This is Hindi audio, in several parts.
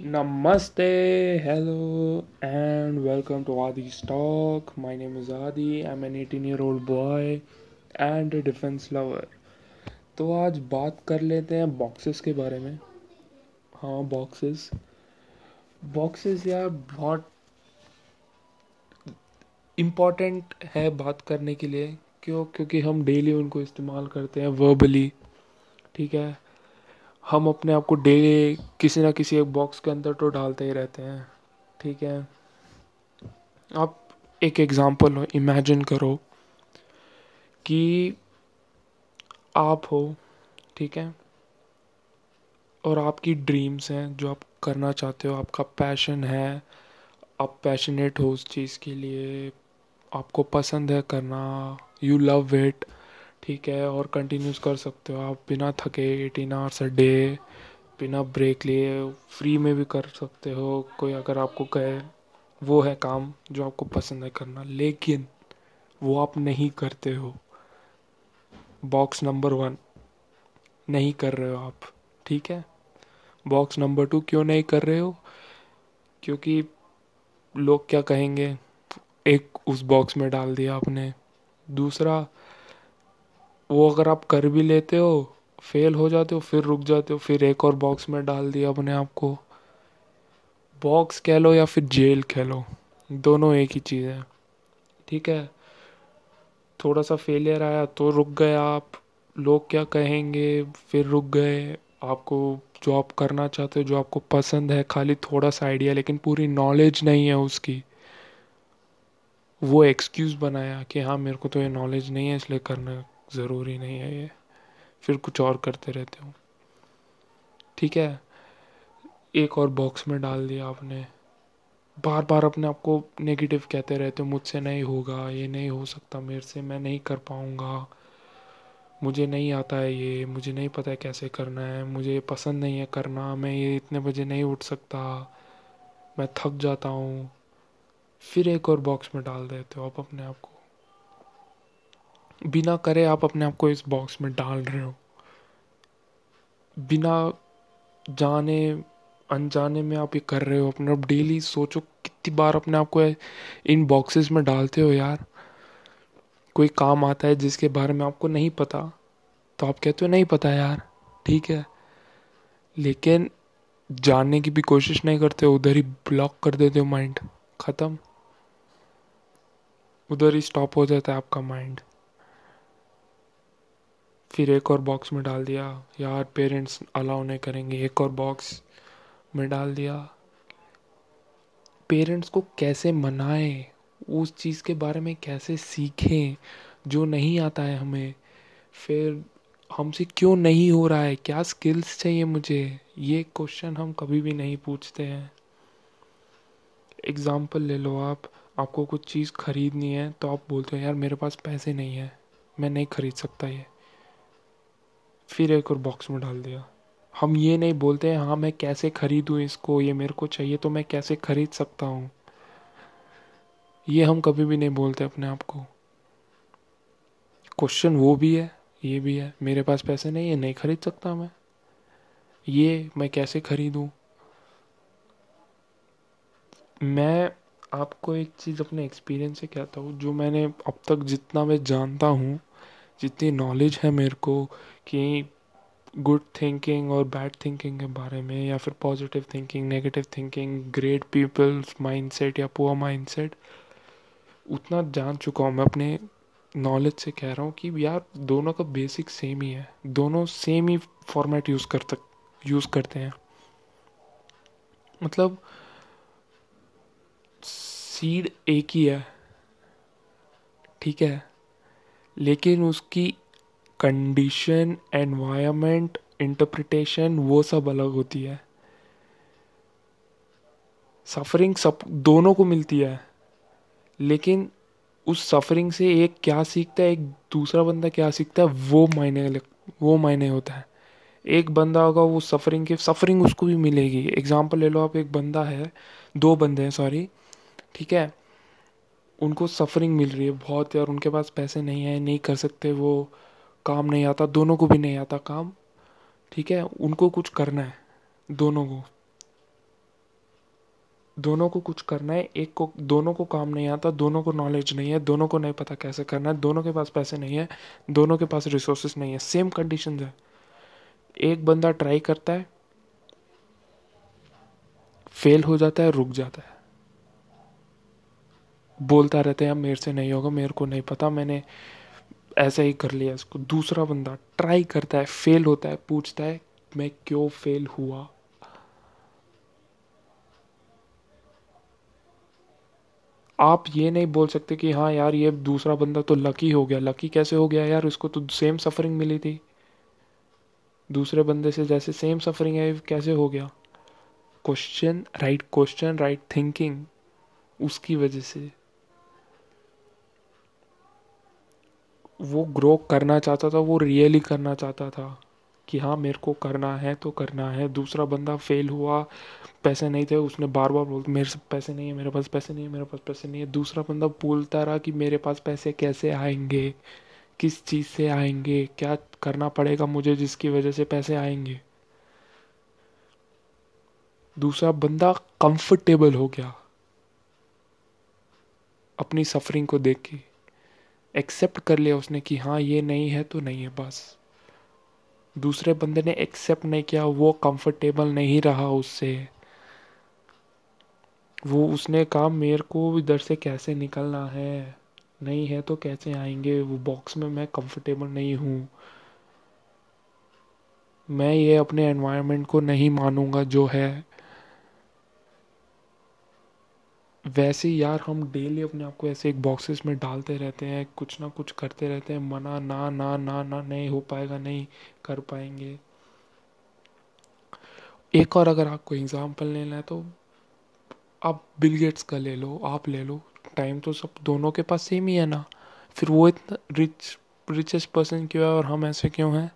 Namaste, hello, and welcome to Adi's Talk. My name is Adi. I'm an 18 year old boy and a defense lover. तो आज बात कर लेते हैं बॉक्सेस के बारे में हाँ बॉक्सेस बॉक्सेस यार बहुत इंपॉर्टेंट है बात करने के लिए क्यों क्योंकि हम डेली उनको इस्तेमाल करते हैं वर्बली ठीक है हम अपने आप को डेली किसी ना किसी एक बॉक्स के अंदर तो डालते ही रहते हैं, ठीक है? आप एक एग्ज़ाम्पल हो इमेजिन करो कि आप हो, ठीक है? और आपकी ड्रीम्स हैं जो आप करना चाहते हो, आपका पैशन है, आप पैशनेट हो उस चीज़ के लिए, आपको पसंद है करना यू लव इट ठीक है, और कंटिन्यूस कर सकते हो आप, बिना थके एटीन आवर्स अ डे बिना ब्रेक लिए फ्री में भी कर सकते हो, कोई अगर आपको कहे, वो है काम जो आपको पसंद है करना, लेकिन वो आप नहीं करते हो। बॉक्स नंबर वन नहीं कर रहे हो आप, ठीक है? बॉक्स नंबर टू क्यों नहीं कर रहे हो? क्योंकि लोग क्या कहेंगे, एक उस बॉक्स में डाल दिया आपने। दूसरा वो अगर आप कर भी लेते हो फेल हो जाते हो, फिर रुक जाते हो, फिर एक और बॉक्स में डाल दिया अपने आप को। बॉक्स कह लो या फिर जेल कह लो, दोनों एक ही चीज़ है। ठीक है? थोड़ा सा फेलियर आया तो रुक गए आप। लोग क्या कहेंगे? फिर रुक गए। आपको जो आप करना चाहते हो, जो आपको पसंद है, खाली थोड़ा सा आइडिया लेकिन पूरी नॉलेज नहीं है उसकी। वो एक्सक्यूज़ बनाया कि हाँ मेरे को तो ये नॉलेज नहीं है, इसलिए करना ज़रूरी नहीं है ये। फिर कुछ और करते रहते हो। ठीक है। एक और बॉक्स में डाल दिया आपने। बार बार अपने आप को नेगेटिव कहते रहते हो, मुझसे नहीं होगा, ये नहीं हो सकता, मेरे से मैं नहीं कर पाऊँगा। मुझे नहीं आता है ये, मुझे नहीं पता है कैसे करना है, मुझे ये पसंद नहीं है करना, मैं ये इतने बजे नहीं उठ सकता। मैं थक जाता हूँ। फिर एक और बॉक्स में डाल देते हो आप अपने आप को। बिना करे आप अपने आप को इस बॉक्स में डाल रहे हो। बिना जाने, अनजाने में आप ये कर रहे हो। अपने आप डेली सोचो कितनी बार अपने आप को इन बॉक्सेस में डालते हो यार। कोई काम आता है जिसके बारे में आपको नहीं पता तो आप कहते हो नहीं पता यार, ठीक है। लेकिन जानने की भी कोशिश नहीं करते हो उधर ही ब्लॉक कर देते हो माइंड ख़त्म। उधर ही स्टॉप हो जाता है आपका माइंड फिर एक और बॉक्स में डाल दिया। यार पेरेंट्स अलाउ नहीं करेंगे। एक और बॉक्स में डाल दिया। पेरेंट्स को कैसे मनाएँ? उस चीज़ के बारे में कैसे सीखें? जो नहीं आता है हमें। फिर हमसे क्यों नहीं हो रहा है? क्या स्किल्स चाहिए मुझे? ये क्वेश्चन हम कभी भी नहीं पूछते हैं। एग्ज़ाम्पल ले लो आप। आपको कुछ चीज़ खरीदनी है तो आप बोलते हो, यार, मेरे पास पैसे नहीं है। मैं नहीं खरीद सकता ये। फिर एक और बॉक्स में डाल दिया। हम ये नहीं बोलते हैं हाँ मैं कैसे खरीदूँ इसको? ये मेरे को चाहिए तो मैं कैसे खरीद सकता हूँ? ये हम कभी भी नहीं बोलते अपने आप को। क्वेश्चन वो भी है, ये भी है, मेरे पास पैसे नहीं है, नहीं खरीद सकता मैं। ये मैं कैसे खरीदूँ? मैं आपको एक चीज़ अपने एक्सपीरियंस से कहता हूँ, जो मैंने अब तक जितना मैं जानता हूँ जितनी नॉलेज है मेरे को कि गुड थिंकिंग और बैड थिंकिंग के बारे में या फिर positive thinking negative thinking great peoples mindset या पुअर माइंडसेट उतना जान चुका हूँ मैं अपने नॉलेज से कह रहा हूँ कि यार दोनों का बेसिक सेम ही है। दोनों सेम ही फॉर्मेट यूज़ कर तक यूज़ करते हैं। मतलब सीड एक ही है। ठीक है? लेकिन उसकी कंडीशन एनवायरनमेंट इंटरप्रिटेशन वो सब अलग होती है। सफरिंग सब दोनों को मिलती है। लेकिन उस सफरिंग से एक क्या सीखता है, एक दूसरा बंदा क्या सीखता है, वो मायने वो मायने होता है। एक बंदा होगा, वो सफरिंग के सफरिंग उसको भी मिलेगी। एग्ज़ाम्पल ले लो आप, एक बंदा है, दो बंदे हैं सॉरी ठीक है? उनको सफरिंग मिल रही है बहुत यार, उनके पास पैसे नहीं है, नहीं कर सकते वो, काम नहीं आता, दोनों को भी नहीं आता काम, ठीक है? उनको कुछ करना है, दोनों को। दोनों को कुछ करना है, एक को, दोनों को काम नहीं आता, दोनों को नॉलेज नहीं है, दोनों को नहीं पता कैसे करना है, दोनों के पास पैसे नहीं है, दोनों के पास रिसोर्सेस नहीं है सेम कंडीशन है। एक बंदा ट्राई करता है फेल हो जाता है, रुक जाता है। बोलता रहता है मेरे से नहीं होगा, मेरे को नहीं पता, मैंने ऐसा ही कर लिया इसको। दूसरा बंदा ट्राई करता है, फेल होता है, पूछता है, मैं क्यों फेल हुआ? आप ये नहीं बोल सकते कि हाँ यार, ये दूसरा बंदा तो लकी हो गया। लकी कैसे हो गया यार? उसको तो सेम सफरिंग मिली थी। दूसरे बंदे से जैसे सेम सफरिंग है, कैसे हो गया? Question right question right thinking उसकी वजह से। वो ग्रो करना चाहता था, वो रियली करना चाहता था कि हाँ मेरे को करना है तो करना है। दूसरा बंदा फेल हुआ, पैसे नहीं थे, उसने बार बार बोल, मेरे से पैसे नहीं है, मेरे पास पैसे नहीं है, मेरे पास पैसे नहीं है। दूसरा बंदा बोलता रहा कि मेरे पास पैसे कैसे आएँगे? किस चीज़ से आएँगे? क्या करना पड़ेगा मुझे जिसकी वजह से पैसे आएँगे? दूसरा बंदा कंफर्टेबल हो गया, अपनी सफरिंग को देख के। एक्सेप्ट कर लिया उसने कि हाँ ये नहीं है तो नहीं है, बस। दूसरे बंदे ने एक्सेप्ट नहीं किया, वो कंफर्टेबल नहीं रहा उससे। वो उसने कहा, मेरे को इधर से कैसे निकलना है? नहीं है तो कैसे आएँगे? वो बॉक्स में मैं कंफर्टेबल नहीं हूँ। मैं ये अपने एनवायरनमेंट को नहीं मानूँगा जो है। वैसे यार हम डेली अपने आप को ऐसे एक बॉक्सेस में डालते रहते हैं, कुछ ना कुछ करते रहते हैं, मना ना ना ना ना, नहीं हो पाएगा, नहीं कर पाएँगे। एक और अगर आपको एग्ज़ाम्पल लेना है तो आप बिल गेट्स का ले लो, आप ले लो टाइम तो सब दोनों के पास सेम ही है ना। फिर वो इतना रिच रिचेस्ट पर्सन क्यों है और हम ऐसे क्यों हैं?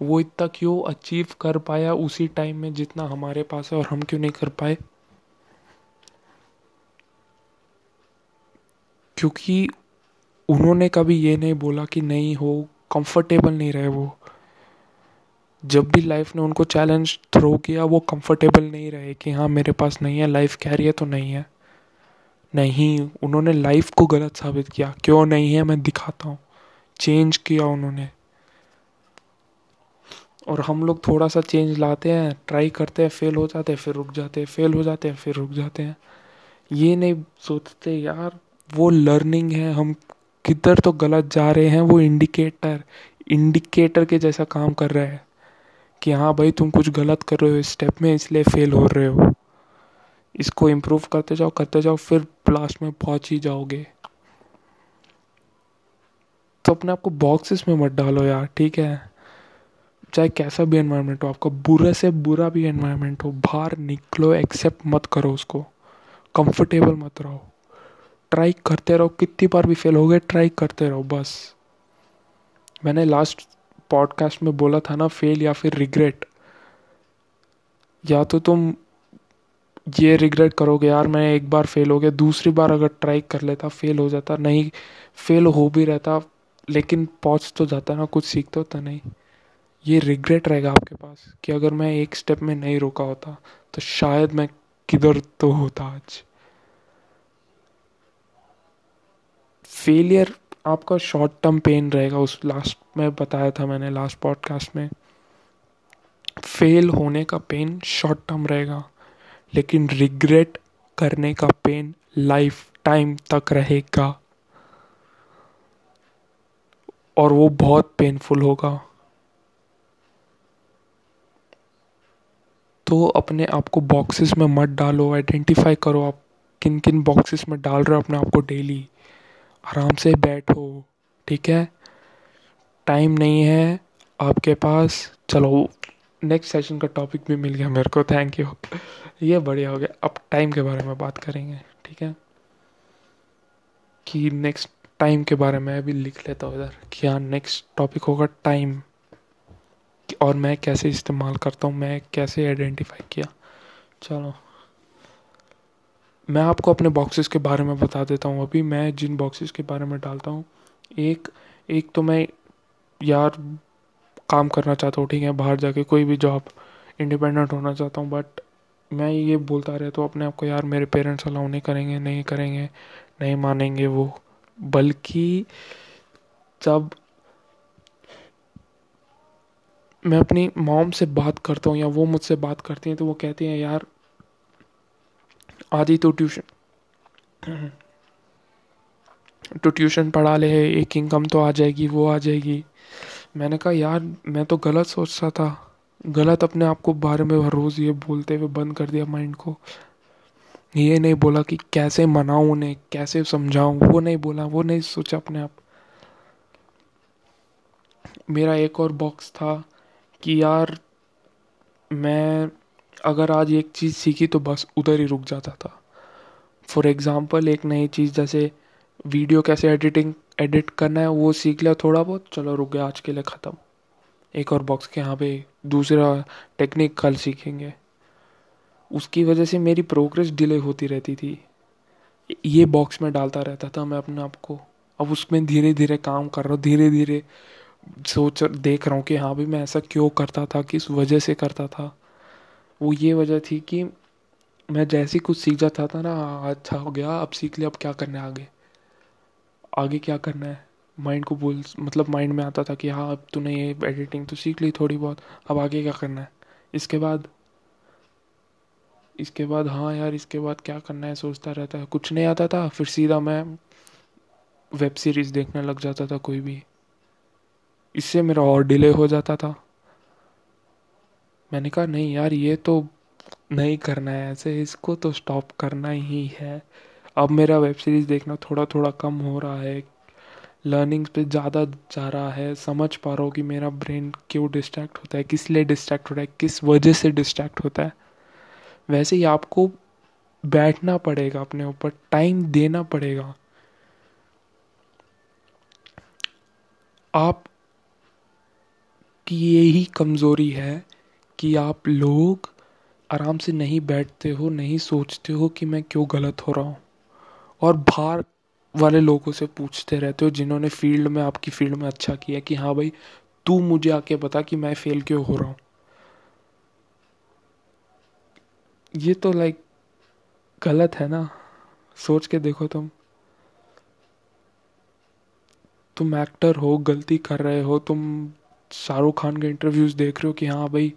वो इतना क्यों अचीव कर पाया उसी टाइम में जितना हमारे पास है और हम क्यों नहीं कर पाए? क्योंकि उन्होंने कभी ये नहीं बोला कि नहीं हो कंफर्टेबल नहीं रहे वो। जब भी लाइफ ने उनको चैलेंज थ्रो किया, वो कंफर्टेबल नहीं रहे कि हाँ मेरे पास नहीं है लाइफ कह रही है तो नहीं है। नहीं, उन्होंने लाइफ को गलत साबित किया। क्यों नहीं है, मैं दिखाता हूँ। चेंज किया उन्होंने। और हम लोग थोड़ा सा चेंज लाते हैं ट्राई करते हैं फेल हो जाते हैं, फिर रुक जाते हैं फेल हो जाते हैं, फिर रुक जाते हैं। ये नहीं सोचते, यार वो लर्निंग है, हम किधर तो गलत जा रहे हैं, वो इंडिकेटर इंडिकेटर के जैसा काम कर रहा है कि हाँ भाई तुम कुछ गलत कर रहे हो, इस स्टेप में इसलिए फेल हो रहे हो। इसको इम्प्रूव करते जाओ करते जाओ, फिर लास्ट में पहुँच ही जाओगे। तो अपने आप को बॉक्सेस में मत डालो यार, ठीक है? चाहे कैसा भी एनवायरनमेंट हो, आपका बुरे से बुरा भी एनवायरनमेंट हो, बाहर निकलो एक्सेप्ट मत करो उसको। कंफर्टेबल मत रहो। ट्राई करते रहो, कितनी बार भी फेल हो गए, ट्राई करते रहो, बस। मैंने लास्ट पॉडकास्ट में बोला था ना फेल या फिर रिग्रेट या तो तुम ये रिग्रेट करोगे, यार मैं एक बार फेल हो गया, दूसरी बार अगर ट्राई कर लेता फेल हो जाता, नहीं फेल हो भी रहता, लेकिन पहुँच तो जाता ना, कुछ सीख तो होता नहीं। ये रिग्रेट रहेगा आपके पास कि अगर मैं एक स्टेप में नहीं रोका होता तो शायद मैं किधर तो होता आज। फेलियर आपका शॉर्ट टर्म पेन रहेगा, उस लास्ट में बताया था मैंने लास्ट पॉडकास्ट में। फेल होने का पेन शॉर्ट टर्म रहेगा, लेकिन रिग्रेट करने का पेन लाइफ टाइम तक रहेगा। और वो बहुत पेनफुल होगा। तो अपने आप को बॉक्सेस में मत डालो आइडेंटिफाई करो आप किन किन बॉक्सेस में डाल रहे हो अपने आप को डेली आराम से बैठो, ठीक है? टाइम नहीं है आपके पास। चलो नेक्स्ट सेशन का टॉपिक भी मिल गया मेरे को थैंक यू ये बढ़िया हो गया। अब टाइम के बारे में बात करेंगे, ठीक है? कि नेक्स्ट टाइम के बारे में अभी लिख लेता हूँ इधर, कि हाँ नेक्स्ट टॉपिक होगा टाइम और मैं कैसे इस्तेमाल करता हूँ, मैं कैसे आइडेंटिफाई किया? चलो। मैं आपको अपने बॉक्सेस के बारे में बता देता हूँ अभी, मैं जिन बॉक्सेस के बारे में डालता हूँ, एक एक तो मैं यार काम करना चाहता हूँ, ठीक है, बाहर जाके कोई भी जॉब इंडिपेंडेंट होना चाहता हूँ बट मैं ये बोलता रहता हूँ अपने आप को, यार, मेरे पेरेंट्स अलाउ नहीं करेंगे नहीं करेंगे, नहीं मानेंगे वो। बल्कि जब मैं अपनी मॉम से बात करता हूँ या वो मुझसे बात करती हैं तो वो कहती हैं, यार आदि तो ट्यूशन। तो ट्यूशन पढ़ा ले, एक इनकम तो आ जाएगी, वो आ जाएगी। मैंने कहा, यार, मैं तो गलत सोचता था। गलत अपने आप को बारे में हर रोज़ ये बोलते हुए बंद कर दिया माइंड को। ये नहीं बोला कि कैसे मनाऊं उन्हें, कैसे समझाऊं, वो नहीं बोला, वो नहीं सोचा अपने आप। मेरा एक और बॉक्स था कि, यार, मैं अगर आज एक चीज़ सीखी तो बस उधर ही रुक जाता था। फॉर एग्ज़ाम्पल एक नई चीज़ जैसे वीडियो कैसे एडिटिंग, एडिट करना है, वो सीख लिया थोड़ा बहुत, चलो रुक गया, आज के लिए ख़त्म। एक और बॉक्स के यहाँ पे दूसरा टेक्निक कल सीखेंगे। उसकी वजह से मेरी प्रोग्रेस डिले होती रहती थी। ये बॉक्स में डालता रहता था मैं अपने आप को। अब उसमें धीरे धीरे काम कर रहा हूँ धीरे धीरे सोच देख रहा हूँ कि हाँ भाई मैं ऐसा क्यों करता था, किस वजह से करता था। वो ये वजह थी कि मैं जैसे ही कुछ सीख जाता था ना अच्छा हो गया, अब सीख लिया, अब क्या करना है आगे? आगे क्या करना है? माइंड को बोल मतलब माइंड में आता था कि हाँ अब तूने ये एडिटिंग तो सीख ली थोड़ी बहुत, अब आगे क्या करना है? इसके बाद इसके बाद हाँ यार, इसके बाद क्या करना है सोचता रहता है। कुछ नहीं आता था, फिर सीधा मैं वेब सीरीज़ देखने लग जाता था कोई भी। इससे मेरा और डिले हो जाता था। मैंने कहा, नहीं यार, ये तो नहीं करना है, ऐसे इसको तो स्टॉप करना ही है। अब मेरा वेब सीरीज़ देखना थोड़ा थोड़ा कम हो रहा है। लर्निंग पे ज़्यादा जा रहा है। समझ पा रहा हूँ कि मेरा ब्रेन क्यों डिस्ट्रैक्ट होता है, किस लिए डिस्ट्रैक्ट होता है, किस वजह से डिस्ट्रैक्ट होता है। वैसे ही आपको बैठना पड़ेगा अपने ऊपर टाइम देना पड़ेगा। आप की यही कमज़ोरी है कि आप लोग आराम से नहीं बैठते हो, नहीं सोचते हो कि मैं क्यों गलत हो रहा हूँ। और बाहर वाले लोगों से पूछते रहते हो जिन्होंने फ़ील्ड में, आपकी फ़ील्ड में अच्छा किया कि हाँ भाई, तू मुझे आके बता कि मैं फेल क्यों हो रहा हूँ। ये तो लाइक गलत है ना? सोच के देखो तुम। तुम एक्टर हो, गलती कर रहे हो, तुम शाहरुख खान के इंटरव्यूज़ देख रहे हो कि हाँ भाई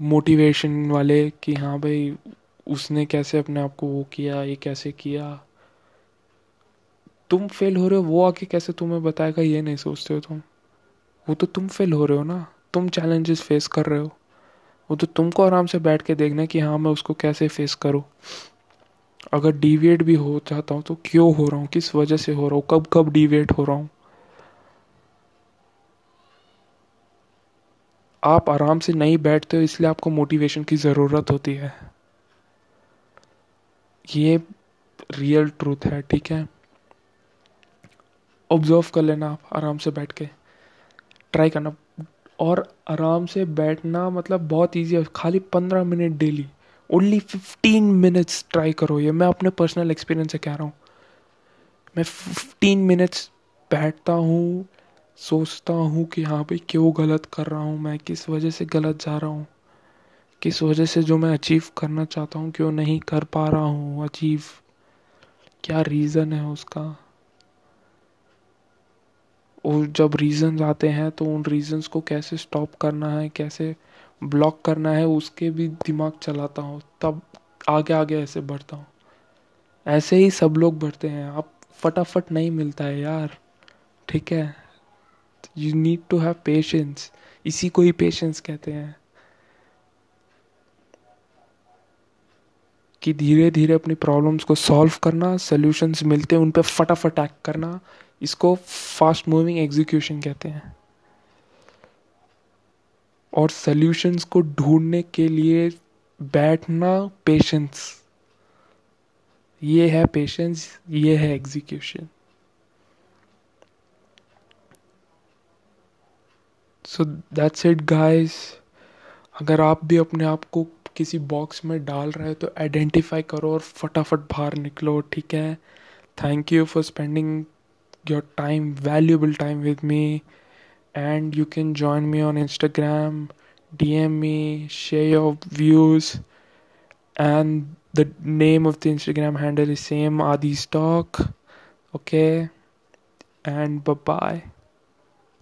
मोटिवेशन वाले कि हाँ भाई, उसने कैसे अपने आप को वो किया, ये कैसे किया? तुम फेल हो रहे हो, वो आके कैसे तुम्हें बताएगा, ये नहीं सोचते हो तुम? वो तो तुम फेल हो रहे हो ना? तुम चैलेंजेस फेस कर रहे हो। वो तो तुमको आराम से बैठ के देखना है कि हाँ मैं उसको कैसे फेस करूँ। अगर डिविएट भी हो चाहता हूँ तो क्यों हो रहा हूँ? किस वजह से हो रहा हूँ? कब कब डिविएट हो रहा हूँ? आप आराम से नहीं बैठते हो, इसलिए आपको मोटिवेशन की ज़रूरत होती है। ये रियल ट्रूथ है, ठीक है? ऑब्ज़र्व कर लेना आप आराम से बैठ के। ट्राई करना। और आराम से बैठना मतलब बहुत ईजी है। खाली पंद्रह minute daily only fifteen minutes try करो। ये मैं अपने पर्सनल एक्सपीरियंस से कह रहा हूँ। मैं फिफ्टीन मिनट्स बैठता हूँ। सोचता हूँ कि हाँ भाई क्यों गलत कर रहा हूँ, मैं किस वजह से गलत जा रहा हूँ, किस वजह से जो मैं अचीव करना चाहता हूँ क्यों नहीं कर पा रहा हूँ अचीव क्या रीज़न है उसका? और जब रीजंस आते हैं तो उन रीजंस को कैसे स्टॉप करना है, कैसे ब्लॉक करना है, उसके भी दिमाग चलाता हूँ, तब आगे आगे ऐसे बढ़ता हूँ। ऐसे ही सब लोग बढ़ते हैं आप फटाफट नहीं मिलता है यार, ठीक है? You need to have patience इसी को ही पेशेंस कहते हैं। कि धीरे धीरे अपनी प्रॉब्लम्स को सॉल्व करना सोल्यूशंस मिलते हैं, उन पर फटाफट एक्ट करना, इसको फास्ट मूविंग एग्जीक्यूशन कहते हैं। और सोल्यूशंस को ढूँढने के लिए बैठना पेशेंस ये है पेशेंस ये है execution so that's it guys अगर आप भी अपने आप को किसी बॉक्स में डाल रहे हो तो आइडेंटिफाई करो और फटाफट बाहर निकलो, ठीक है? Thank you for spending your time valuable time with me and you can join me on Instagram D M me share your views and the name of the Instagram handle is same Adi stock okay and bye